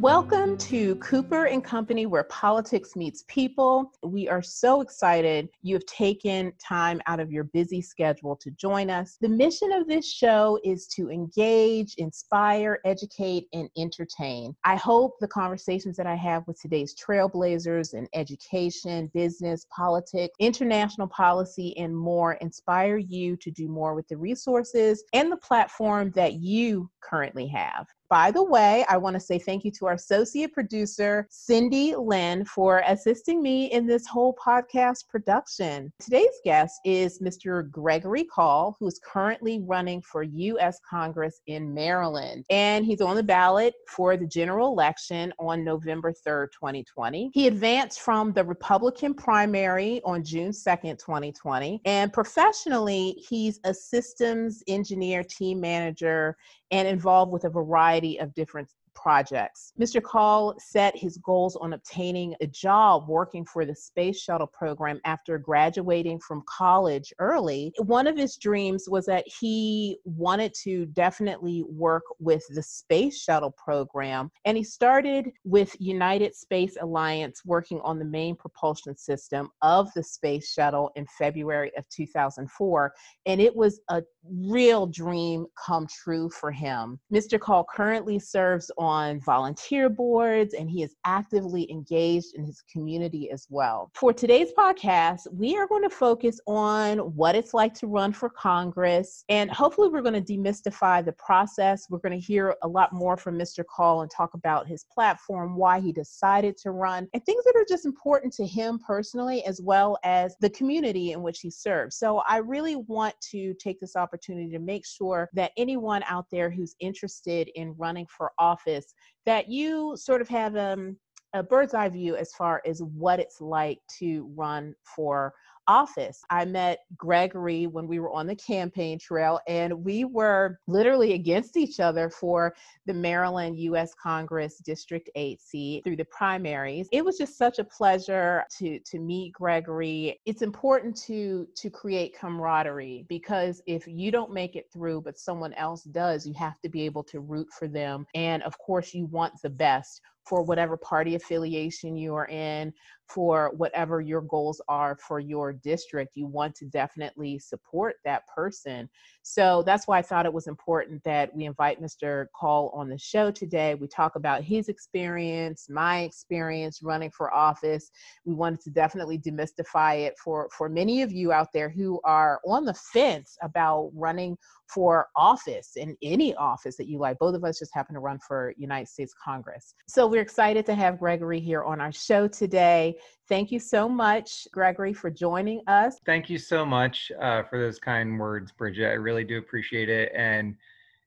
Welcome to Cooper and Company, where politics meets people. We are so excited you have taken time out of your busy schedule to join us. The mission of this show is to engage, inspire, educate, and entertain. I hope the conversations that I have with today's trailblazers in education, business, politics, international policy, and more inspire you to do more with the resources and the platform that you currently have. By the way, I want to say thank you to our associate producer, Cindy Lynn, for assisting me in this whole podcast production. Today's guest is Mr. Gregory Coll, who is currently running for U.S. Congress in Maryland. And he's on the ballot for the general election on November 3rd, 2020. He advanced from the Republican primary on June 2nd, 2020. And professionally, he's a systems engineer, team manager, and involved with a variety of different projects. Mr. Coll set his goals on obtaining a job working for the Space Shuttle program after graduating from college early. One of his dreams was that he wanted to definitely work with the Space Shuttle program, and he started with United Space Alliance working on the main propulsion system of the Space Shuttle in February of 2004, and it was a real dream come true for him. Mr. Coll currently serves on volunteer boards and he is actively engaged in his community as well. For today's podcast, we are going to focus on what it's like to run for Congress and hopefully we're going to demystify the process. We're going to hear a lot more from Mr. Coll and talk about his platform, why he decided to run, and things that are just important to him personally as well as the community in which he serves. So I really want to take this opportunity to make sure that anyone out there who's interested in running for office that you sort of have um, a bird's eye view as far as what it's like to run for office. I met Gregory when we were on the campaign trail, and we were literally against each other for the Maryland U.S. Congress District 8 seat through the primaries. It was just such a pleasure to to meet Gregory. It's important to to create camaraderie because if you don't make it through, but someone else does, you have to be able to root for them. And of course, you want the best for whatever party affiliation you are in, for whatever your goals are for your district. You want to definitely support that person. So that's why I thought it was important that we invite Mr. Coll on the show today. We talk about his experience, my experience running for office. We wanted to definitely demystify it for, for many of you out there who are on the fence about running for office in any office that you like. Both of us just happen to run for United States Congress. So we're excited to have Gregory here on our show today. Thank you so much, Gregory, for joining us. Thank you so much uh, for those kind words, Bridget. I really do appreciate it. And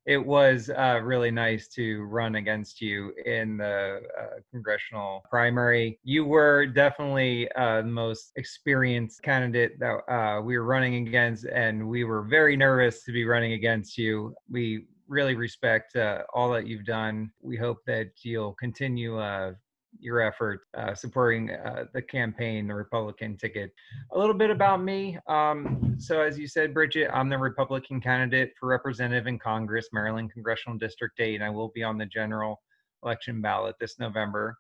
it was uh, really nice to run against you in the uh, congressional primary. You were definitely uh, the most experienced candidate that uh, we were running against, and we were very nervous to be running against you. We really respect uh, all that you've done. We hope that you'll continue uh, your effort uh, supporting uh, the campaign, the Republican ticket. A little bit about me. Um, so, as you said, Bridget, I'm the Republican candidate for representative in Congress, Maryland Congressional District 8, and I will be on the general election ballot this November.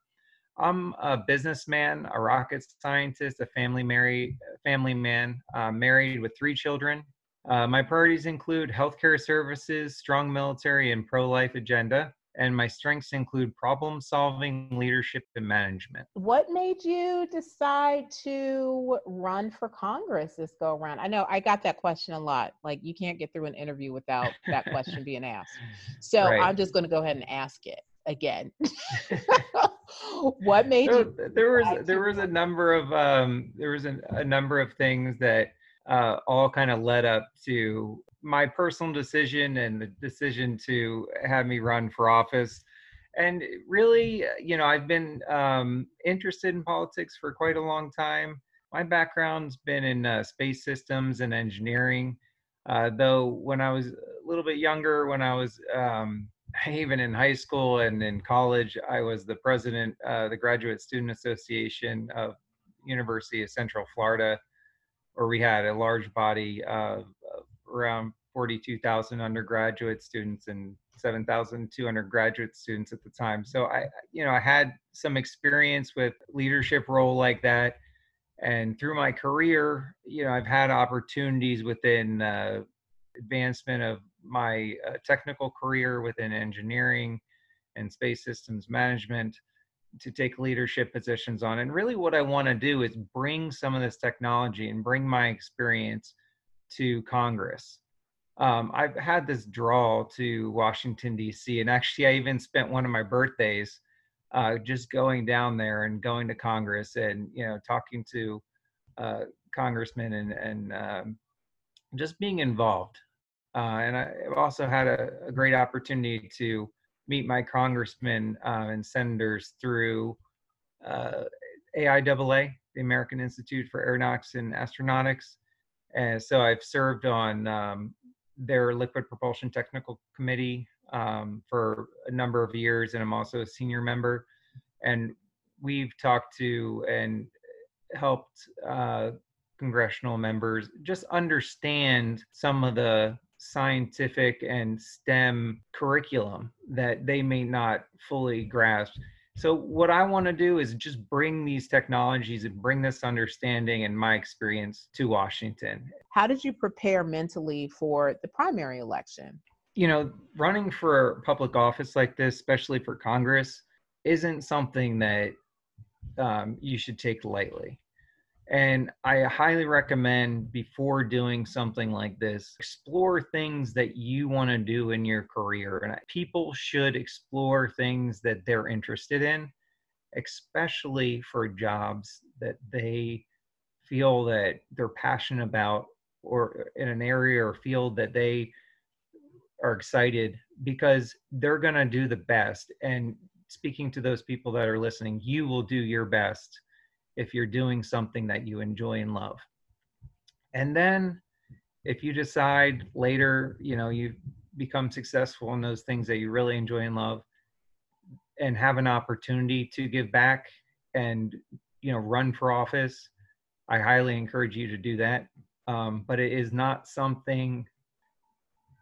I'm a businessman, a rocket scientist, a family married family man, uh, married with three children. Uh, my priorities include healthcare services, strong military, and pro-life agenda and my strengths include problem solving, leadership, and management. What made you decide to run for Congress this go around? I know I got that question a lot. Like, you can't get through an interview without that question being asked. So right. I'm just going to go ahead and ask it again. what made so you? There was there was a number of um, there was a, a number of things that uh, all kind of led up to my personal decision and the decision to have me run for office. And really, you know, I've been um, interested in politics for quite a long time. My background's been in uh, space systems and engineering. Uh, though when I was a little bit younger, when I was um, even in high school and in college, I was the president of uh, the Graduate Student Association of University of Central Florida, where we had a large body of around 42,000 undergraduate students and 7,200 graduate students at the time. So I, you know, I had some experience with leadership role like that. And through my career, you know, I've had opportunities within uh, advancement of my uh, technical career within engineering and space systems management to take leadership positions on. And really, what I want to do is bring some of this technology and bring my experience to Congress. Um, I've had this draw to Washington, D.C., and actually, I even spent one of my birthdays uh, just going down there and going to Congress and you know talking to uh, congressmen and and um, just being involved. Uh, and I've also had a, a, great opportunity to meet my congressmen uh, and senators through uh, AIAA, the American Institute for Aeronautics and Astronautics. And so I've served on um, their liquid propulsion technical committee um, for a number of years, and I'm also a senior member. And we've talked to and helped uh, congressional members just understand some of the scientific and STEM curriculum that they may not fully grasp. So, what I want to do is just bring these technologies and bring this understanding and my experience to Washington. How did you prepare mentally for the primary election? You know, running for public office like this, especially for Congress, isn't something that um, you should take lightly. And I highly recommend before doing something like this, explore things that you want to do in your career. And people should explore things that they're interested in, especially for jobs that they feel that they're passionate about or in an area or field that they are excited because they're going to do the best. And speaking to those people that are listening, you will do your best if you're doing something that you enjoy and love. And then if you decide later, you know, you become successful in those things that you really enjoy and love and have an opportunity to give back and, you know, run for office, I highly encourage you to do that. Um, but it is not something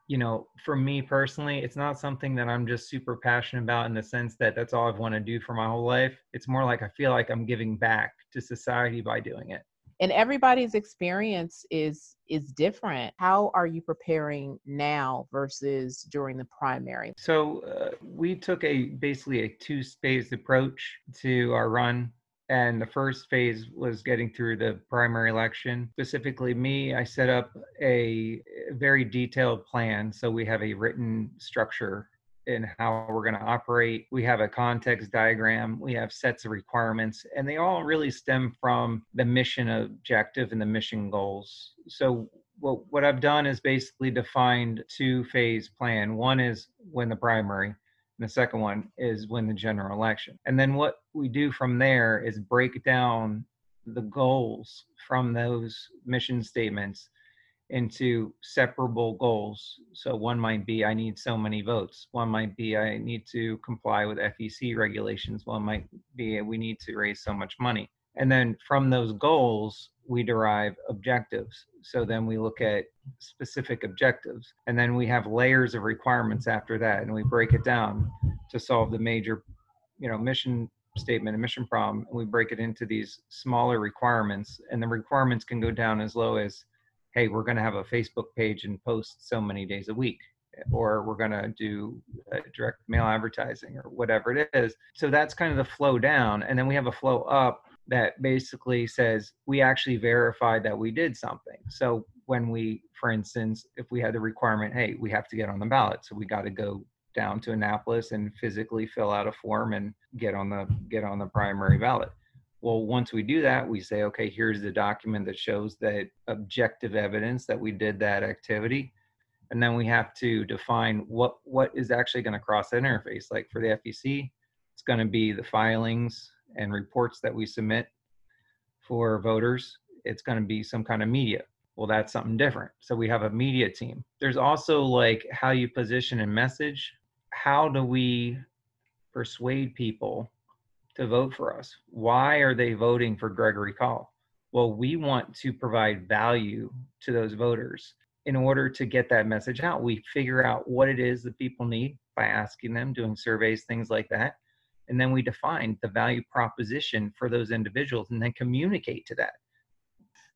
you know, for me personally, it's not something that I'm just super passionate about in the sense that that's all I've wanted to do for my whole life. It's more like I feel like I'm giving back to society by doing it. And everybody's experience is is different. How are you preparing now versus during the primary? So uh, we took a basically a two-phase approach to our run and the first phase was getting through the primary election. Specifically, me, I set up a very detailed plan. So we have a written structure in how we're going to operate. We have a context diagram. We have sets of requirements, and they all really stem from the mission objective and the mission goals. So what, what I've done is basically defined two phase plan. One is when the primary, and the second one is win the general election. And then what we do from there is break down the goals from those mission statements into separable goals. So one might be I need so many votes. One might be I need to comply with FEC regulations. One might be we need to raise so much money. And then from those goals, we derive objectives. So then we look at specific objectives. And then we have layers of requirements after that. And we break it down to solve the major, you know, mission statement and mission problem. And we break it into these smaller requirements. And the requirements can go down as low as, hey, we're going to have a Facebook page and post so many days a week or we're going to do uh, direct mail advertising or whatever it is. So that's kind of the flow down. And then we have a flow up that basically says we actually verified that we did something. So when we, for instance, if we had the requirement, hey, we have to get on the ballot, so we got to go down to Annapolis and physically fill out a form and get on the get on the primary ballot. Well, once we do that, we say, okay, here's the document that shows that objective evidence that we did that activity. And then we have to define what what is actually going to cross that interface. Like for the FEC, it's going to be the filings and reports that we submit for voters, it's going to be some kind of media. Well, that's something different. So we have a media team. There's also like how you position and message. How do we persuade people to vote for us? Why are they voting for Gregory Coll? Well, we want to provide value to those voters in order to get that message out, we figure out what it is that people need by asking them, doing surveys, things like that. And then we define the value proposition for those individuals and then communicate to that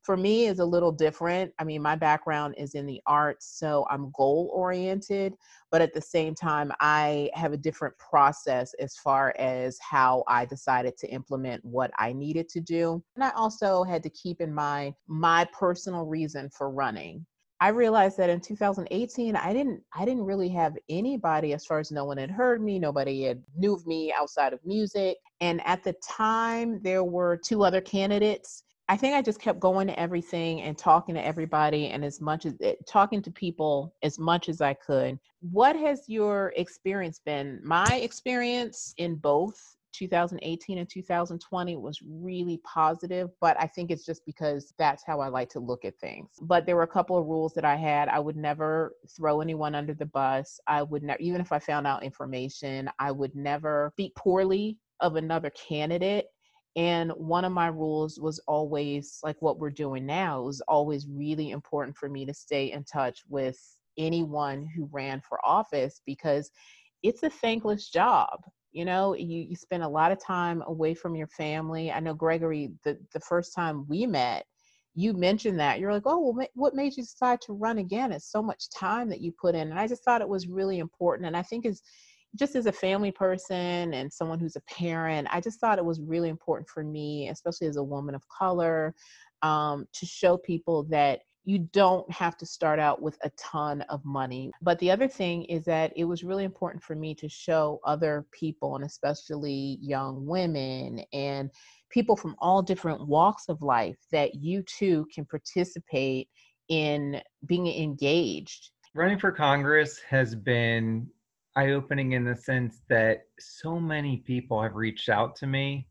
for me is a little different. I mean, my background is in the arts, so I'm goal oriented, but at the same time, I have a different process as far as how I decided to implement what I needed to do. And I also had to keep in mind my personal reason for running. I realized that in 2018, I didn't I didn't really have anybody as far as no one had heard me, nobody had knew of me outside of music. And at the time there were two other candidates I think I just kept going to everything and talking to everybody and as much as it, talking to people as much as I could. What has your experience been? My experience in both 2018 and 2020 was really positive, but I think it's just because that's how I like to look at things. But there were a couple of rules that I had. I would never throw anyone under the bus. I would never, even if I found out information, I would never speak poorly of another candidate and one of my rules was always like what we're doing now. It was always really important for me to stay in touch with anyone who ran for office because it's a thankless job. You know, you, you spend a lot of time away from your family. I know, Gregory, the, the first time we met, you mentioned that. You're like, oh, well, what made you decide to run again? It's so much time that you put in. And I just thought it was really important. And I think is just as a family person and someone who's a parent, I just thought it was really important for me, especially as a woman of color, um, to show people that you don't have to start out with a ton of money. But the other thing is that it was really important for me to show other people, and especially young women and people from all different walks of life, that you too can participate in being engaged. Running for Congress has been eye opening in the sense that so many people have reached out to me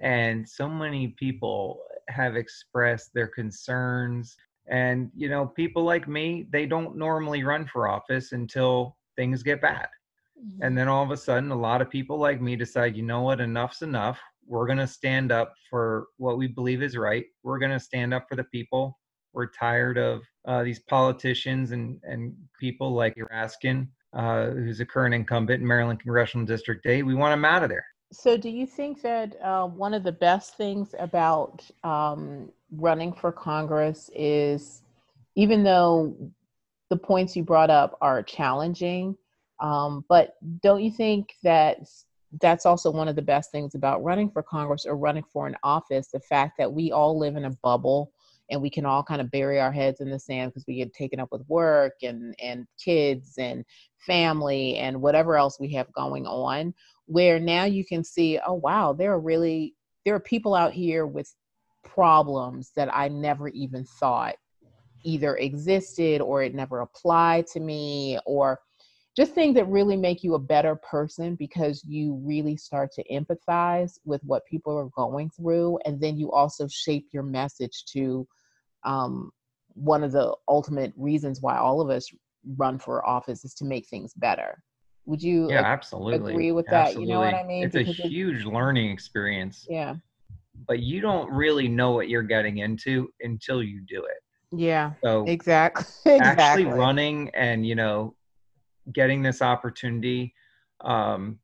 and so many people have expressed their concerns and you know people like me they don't normally run for office until things get bad mm-hmm. and then all of a sudden a lot of people like me decide you know what enough's enough we're going to stand up for what we believe is right we're going to stand up for the people we're tired of uh, these politicians and and people like Raskin uh, who's a current incumbent in Maryland Congressional District 8. We want him out of there. So, do you think that uh, one of the best things about um, running for Congress is, even though the points you brought up are challenging, um, but don't you think that that's also one of the best things about running for Congress or running for an office? The fact that we all live in a bubble and we can all kind of bury our heads in the sand because we get taken up with work and and kids and family and whatever else we have going on where now you can see oh wow there are really there are people out here with problems that i never even thought either existed or it never applied to me or just things that really make you a better person because you really start to empathize with what people are going through and then you also shape your message to um, one of the ultimate reasons why all of us run for office is to make things better. Would you yeah, absolutely agree with absolutely. that? You know what I mean? It's because a huge it's, learning experience. Yeah. But you don't really know what you're getting into until you do it. Yeah. So exactly. exactly. Actually running and you know getting this opportunity um,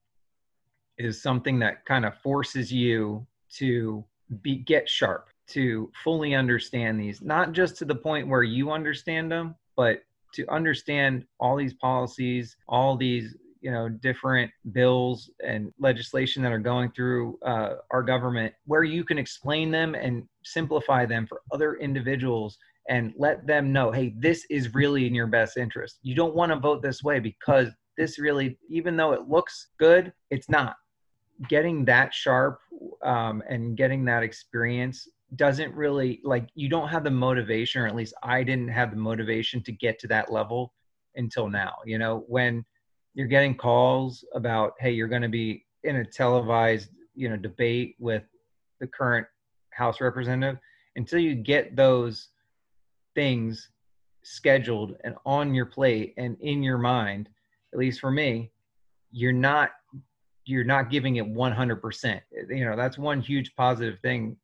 is something that kind of forces you to be get sharp to fully understand these, not just to the point where you understand them, but to understand all these policies, all these you know different bills and legislation that are going through uh, our government, where you can explain them and simplify them for other individuals and let them know, hey, this is really in your best interest. You don't want to vote this way because this really, even though it looks good, it's not. Getting that sharp um, and getting that experience doesn't really like you don't have the motivation or at least i didn't have the motivation to get to that level until now you know when you're getting calls about hey you're going to be in a televised you know debate with the current house representative until you get those things scheduled and on your plate and in your mind at least for me you're not you're not giving it 100% you know that's one huge positive thing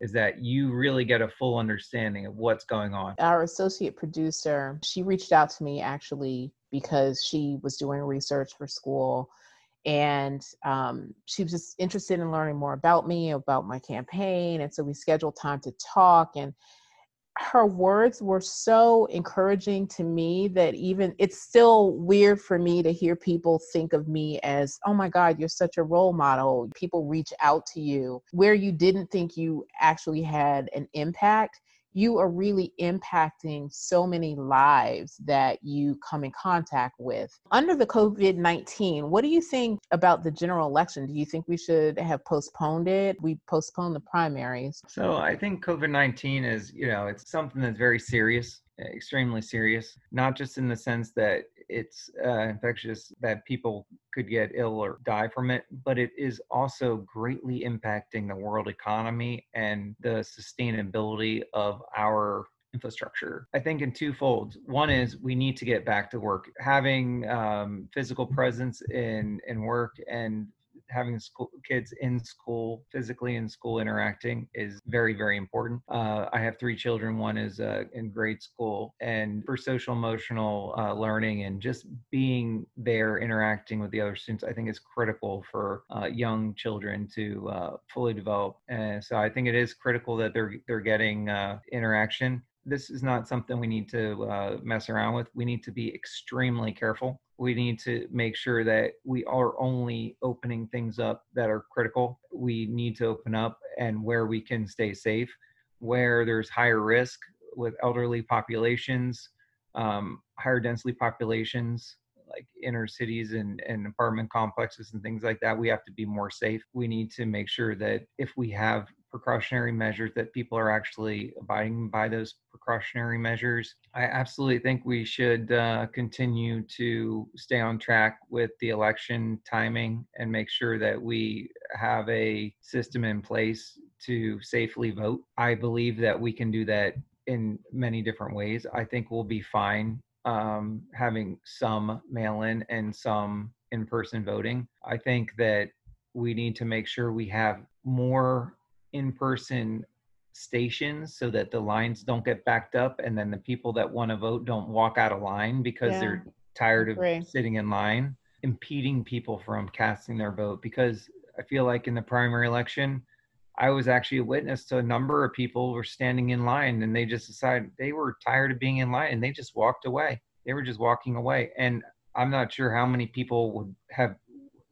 is that you really get a full understanding of what's going on. Our associate producer, she reached out to me actually because she was doing research for school and um, she was just interested in learning more about me about my campaign and so we scheduled time to talk and her words were so encouraging to me that even it's still weird for me to hear people think of me as, oh my God, you're such a role model. People reach out to you where you didn't think you actually had an impact you are really impacting so many lives that you come in contact with. Under the COVID 19, what do you think about the general election? Do you think we should have postponed it? We postponed the primaries. So I think COVID 19 is, you know, it's something that's very serious extremely serious, not just in the sense that it's uh, infectious that people could get ill or die from it, but it is also greatly impacting the world economy and the sustainability of our infrastructure. I think in two folds. One is we need to get back to work. Having um, physical presence in in work and having school kids in school physically in school interacting is very very important. Uh, i have three children. One is uh, in grade school and for social emotional uh, learning and just being there interacting with the other students i think is critical for uh, young children to uh, fully develop. And so i think it is critical that they're they're getting uh, interaction this is not something we need to uh, mess around with. We need to be extremely careful. We need to make sure that we are only opening things up that are critical. We need to open up and where we can stay safe, where there's higher risk with elderly populations, um, higher density populations, like inner cities and, and apartment complexes and things like that, we have to be more safe. We need to make sure that if we have precautionary measures that people are actually abiding by those precautionary measures. I absolutely think we should uh, continue to stay on track with the election timing and make sure that we have a system in place to safely vote. I believe that we can do that in many different ways. I think we'll be fine um, having some mail in and some in person voting. I think that we need to make sure we have more in-person stations so that the lines don't get backed up and then the people that want to vote don't walk out of line because yeah. they're tired of sitting in line impeding people from casting their vote. Because i feel like in the primary election i was actually a witness to a number of people were standing in line and they just decided they were tired of being in line and they just walked away. They were just walking away. And i'm not sure how many people would have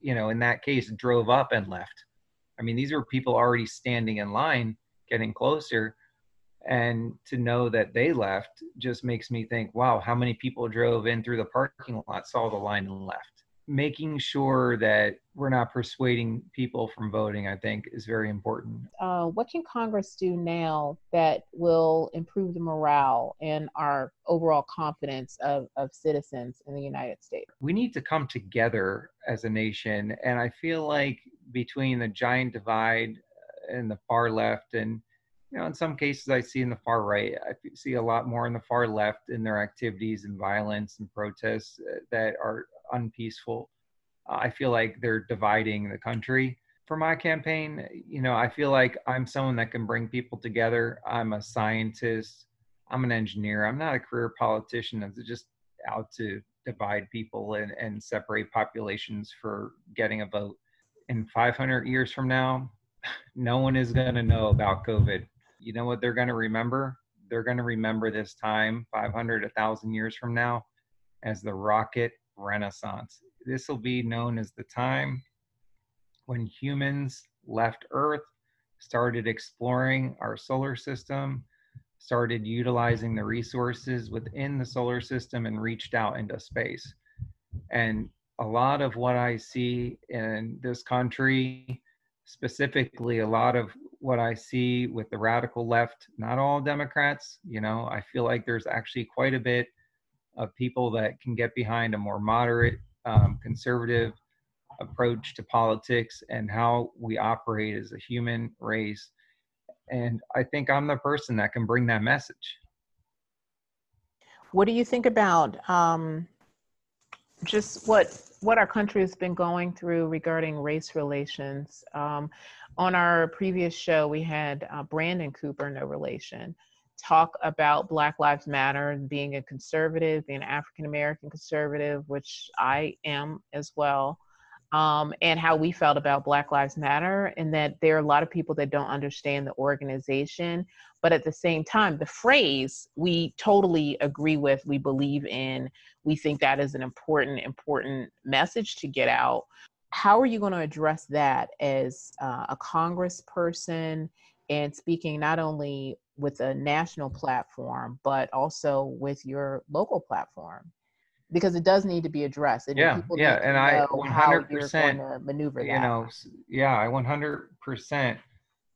you know in that case drove up and left I mean, these were people already standing in line, getting closer. And to know that they left just makes me think, wow, how many people drove in through the parking lot, saw the line, and left? Making sure that we're not persuading people from voting, I think, is very important. Uh, what can Congress do now that will improve the morale and our overall confidence of, of citizens in the United States? We need to come together as a nation. And I feel like between the giant divide and the far left and you know in some cases i see in the far right. I see a lot more in the far left in their activities and violence and protests uh, that are unpeaceful. I feel like they're dividing the country. For my campaign you know i feel like i'm someone that can bring people together. I'm a scientist. I'm an engineer. I'm not a career politician i'm just out to divide people and, and separate populations for getting a vote in 500 years from now, no one is going to know about COVID. You know what they're going to remember? They're going to remember this time 500, 1,000 years from now as the rocket renaissance. This will be known as the time when humans left Earth, started exploring our solar system, started utilizing the resources within the solar system, and reached out into space. And a lot of what I see in this country, specifically a lot of what I see with the radical left, not all Democrats, you know, I feel like there's actually quite a bit of people that can get behind a more moderate, um, conservative approach to politics and how we operate as a human race. And I think I'm the person that can bring that message. What do you think about um, just what what our country has been going through regarding race relations. Um, on our previous show, we had uh, Brandon Cooper, no relation, talk about Black Lives Matter being a conservative, being an African American conservative, which I am as well um, and how we felt about Black Lives Matter, and that there are a lot of people that don't understand the organization. But at the same time, the phrase we totally agree with, we believe in, we think that is an important, important message to get out. How are you going to address that as uh, a congressperson and speaking not only with a national platform, but also with your local platform? Because it does need to be addressed. And yeah, yeah, and I 100 percent maneuver that. You know, yeah, I 100 percent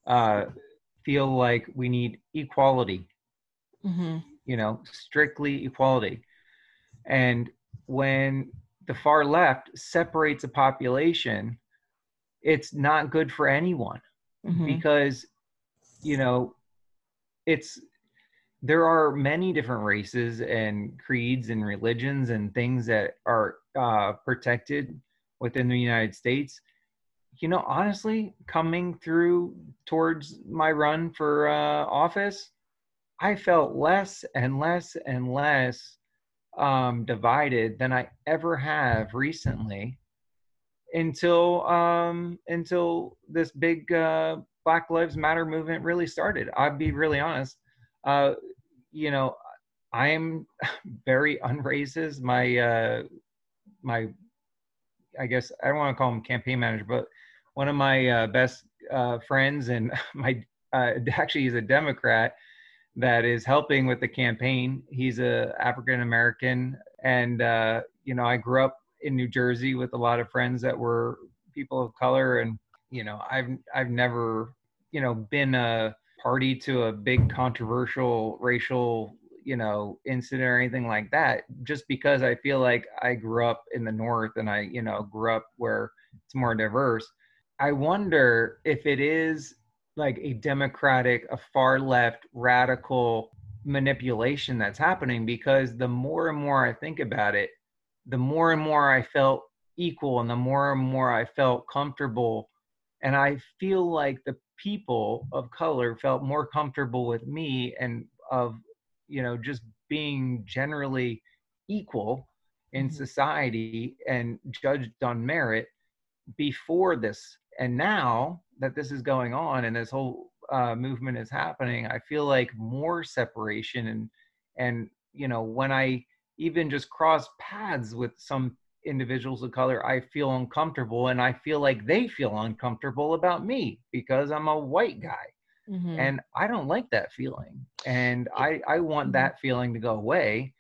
uh, feel like we need equality. Mm-hmm. You know, strictly equality, and when the far left separates a population, it's not good for anyone mm-hmm. because you know it's there are many different races and creeds and religions and things that are uh, protected within the United States. You know, honestly, coming through towards my run for uh, office, I felt less and less and less um, divided than I ever have recently until um, until this big uh, Black Lives Matter movement really started. I'll be really honest uh, you know, I am very unracist. My uh, my, I guess I don't want to call him campaign manager, but one of my uh, best uh, friends and my uh, actually he's a Democrat that is helping with the campaign. He's a African American, and uh, you know I grew up in New Jersey with a lot of friends that were people of color, and you know I've I've never you know been a party to a big controversial racial you know incident or anything like that just because i feel like i grew up in the north and i you know grew up where it's more diverse i wonder if it is like a democratic a far left radical manipulation that's happening because the more and more i think about it the more and more i felt equal and the more and more i felt comfortable and i feel like the people of color felt more comfortable with me and of you know just being generally equal in mm-hmm. society and judged on merit before this and now that this is going on and this whole uh, movement is happening i feel like more separation and and you know when i even just cross paths with some individuals of color, I feel uncomfortable and I feel like they feel uncomfortable about me because I'm a white guy. Mm-hmm. And I don't like that feeling. And I, I want mm-hmm. that feeling to go away.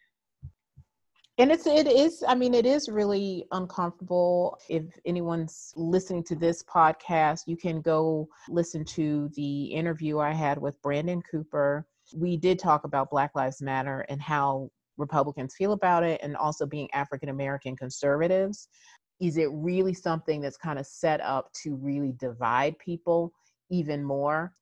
And it's it is I mean it is really uncomfortable. If anyone's listening to this podcast, you can go listen to the interview I had with Brandon Cooper. We did talk about Black Lives Matter and how Republicans feel about it and also being African American conservatives. Is it really something that's kind of set up to really divide people even more?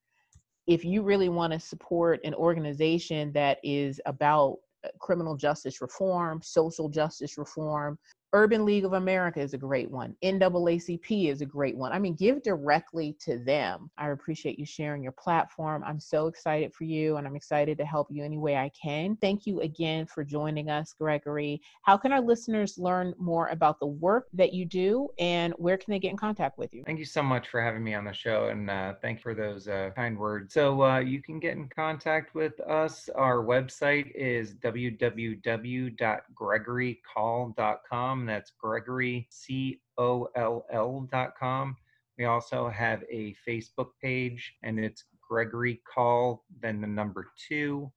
If you really want to support an organization that is about uh, criminal justice reform, social justice reform, Urban League of America is a great one. NAACP is a great one. I mean, give directly to them. I appreciate you sharing your platform. I'm so excited for you and I'm excited to help you any way I can. Thank you again for joining us, Gregory. How can our listeners learn more about the work that you do and where can they get in contact with you? Thank you so much for having me on the show and uh, thank you for those uh, kind words. So uh, you can get in contact with us. Our website is that's Gregory, C O L L.com. We also have a Facebook page, and it's Gregory Coll, then the number two.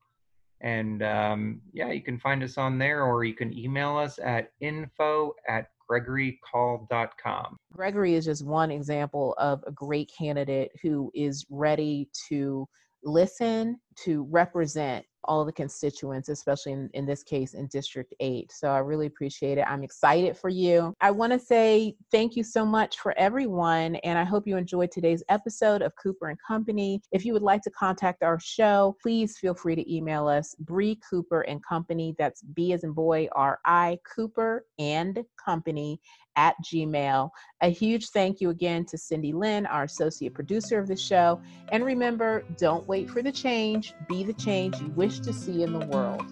And um, yeah, you can find us on there, or you can email us at info at gregorycoll.com. Gregory is just one example of a great candidate who is ready to listen, to represent all the constituents, especially in, in this case in District 8. So I really appreciate it. I'm excited for you. I want to say thank you so much for everyone, and I hope you enjoyed today's episode of Cooper and Company. If you would like to contact our show, please feel free to email us, Bree Cooper and Company. That's B as in boy, R I Cooper and Company at gmail. A huge thank you again to Cindy Lynn, our associate producer of the show. And remember, don't wait for the change, be the change you wish to see in the world.